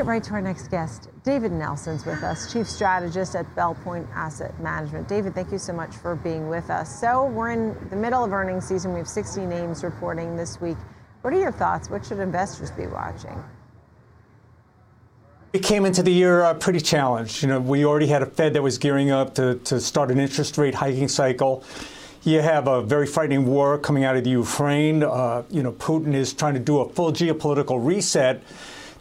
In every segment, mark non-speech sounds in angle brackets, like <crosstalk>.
get right to our next guest. David Nelson's with us, Chief Strategist at Bell Point Asset Management. David, thank you so much for being with us. So, we're in the middle of earnings season. We have 60 names reporting this week. What are your thoughts? What should investors be watching? We came into the year uh, pretty challenged. You know, we already had a Fed that was gearing up to, to start an interest rate hiking cycle. You have a very frightening war coming out of the Ukraine. Uh, you know, Putin is trying to do a full geopolitical reset,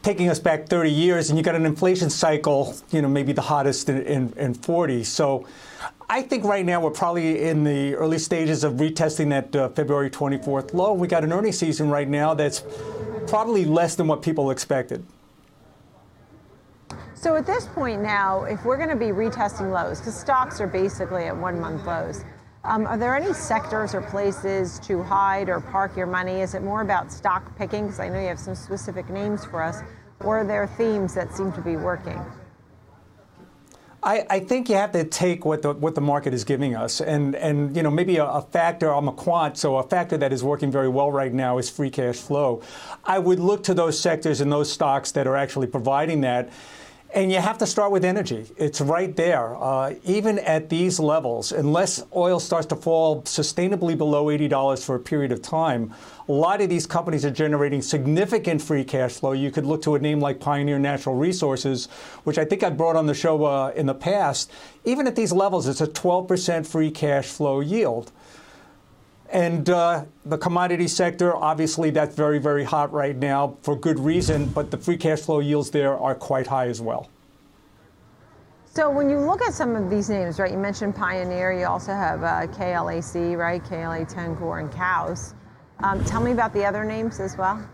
taking us back 30 years, and you got an inflation cycle, you know, maybe the hottest in, in, in 40. So I think right now we're probably in the early stages of retesting that uh, February 24th low. We got an earnings season right now that's probably less than what people expected. So at this point now, if we're going to be retesting lows, because stocks are basically at one month lows, um, are there any sectors or places to hide or park your money? Is it more about stock picking? Because I know you have some specific names for us. Or are there themes that seem to be working? I, I, think you have to take what the what the market is giving us, and and you know maybe a, a, factor. I'm a quant, so a factor that is working very well right now is free cash flow. I would look to those sectors and those stocks that are actually providing that. And you have to start with energy. It's right there. Uh, even at these levels, unless oil starts to fall sustainably below $80 for a period of time, a lot of these companies are generating significant free cash flow. You could look to a name like Pioneer Natural Resources, which I think I brought on the show uh, in the past. Even at these levels, it's a 12% free cash flow yield. And uh, the commodity sector, obviously, that's very, very hot right now for good reason, but the free cash flow yields there are quite high as well. So when you look at some of these names, right, you mentioned Pioneer, you also have uh, KLAC, right, KLA Tencor and Cows. Um, tell me about the other names as well.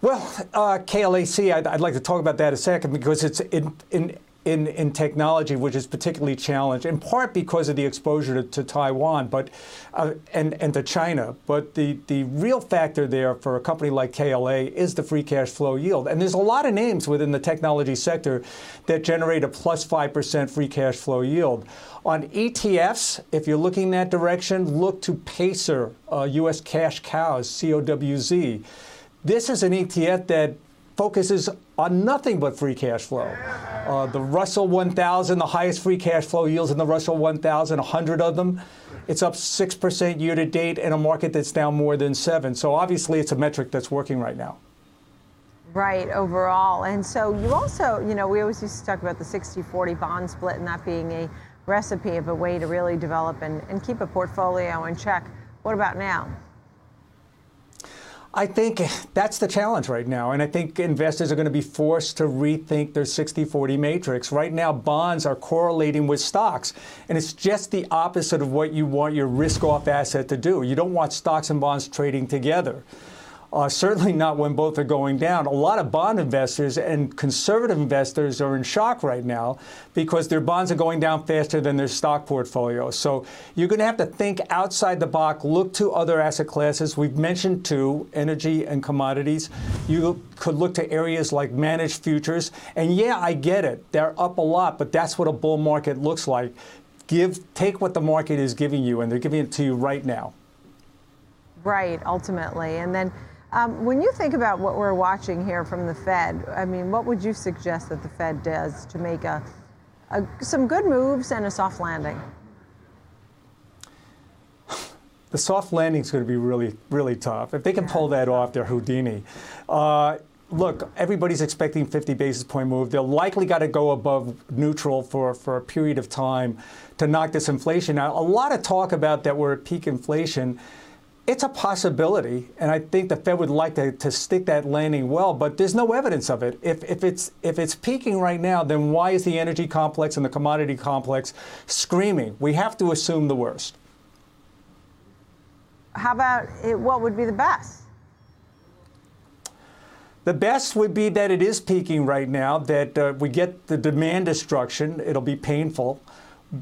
Well, uh, KLAC, I'd, I'd, like to talk about that a second because it's in, in in, in technology, which is particularly challenged, in part because of the exposure to, to Taiwan, but uh, and and to China. But the the real factor there for a company like KLA is the free cash flow yield, and there's a lot of names within the technology sector that generate a plus plus five percent free cash flow yield. On ETFs, if you're looking that direction, look to Pacer, uh, U.S. Cash Cows, COWZ. This is an ETF that focuses on nothing but free cash flow. Uh, the Russell 1000, the highest free cash flow yields in the Russell 1000, 100 of them. It's up 6% year to date in a market that's down more than 7. So obviously it's a metric that's working right now. Right, overall. And so you also, you know, we always used to talk about the 60 40 bond split and that being a recipe of a way to really develop and, and keep a portfolio in check. What about now? I think that's the challenge right now. And I think investors are going to be forced to rethink their 60 40 matrix. Right now, bonds are correlating with stocks. And it's just the opposite of what you want your risk off asset to do. You don't want stocks and bonds trading together. Uh, certainly not when both are going down. A lot of bond investors and conservative investors are in shock right now because their bonds are going down faster than their stock portfolio. So you're going to have to think outside the box, look to other asset classes. We've mentioned two energy and commodities. You could look to areas like managed futures. And yeah, I get it. They're up a lot, but that's what a bull market looks like. Give, take what the market is giving you, and they're giving it to you right now. Right, ultimately. And then um, when you think about what we're watching here from the Fed, I mean, what would you suggest that the Fed does to make a, a some good moves and a soft landing? <sighs> The soft landing is going to be really, really tough. If they can pull that off, they're Houdini. Uh, look, everybody's expecting 50 basis point move. They're likely got to go above neutral for, for a period of time to knock this inflation out. A lot of talk about that we're at peak inflation it's a possibility, and I think the Fed would like to, to stick that landing well, but there's no evidence of it. If, if, it's, if it's peaking right now, then why is the energy complex and the commodity complex screaming? We have to assume the worst. How about it, what would be the best? The best would be that it is peaking right now, that uh, we get the demand destruction. It'll be painful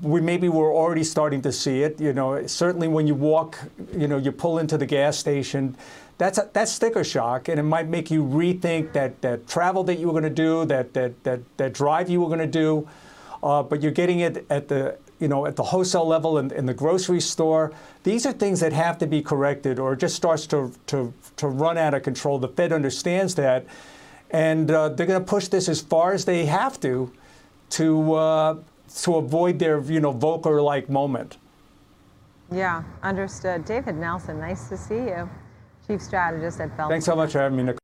we maybe we're already starting to see it. You know, certainly when you walk, you know, you pull into the gas station, that's a, that's sticker shock, and it might make you rethink that that travel that you were going to do, that that that that drive you were going to do. Uh, but you're getting it at the you know at the wholesale level in, in the grocery store. These are things that have to be corrected, or it just starts to to to run out of control. The Fed understands that. and uh, they're going to push this as far as they have to, to uh, to avoid their you know Volcker-like moment. Yeah, understood. David Nelson, nice to see you, Chief Strategist at Bell. Thanks so much for having me, Nicole.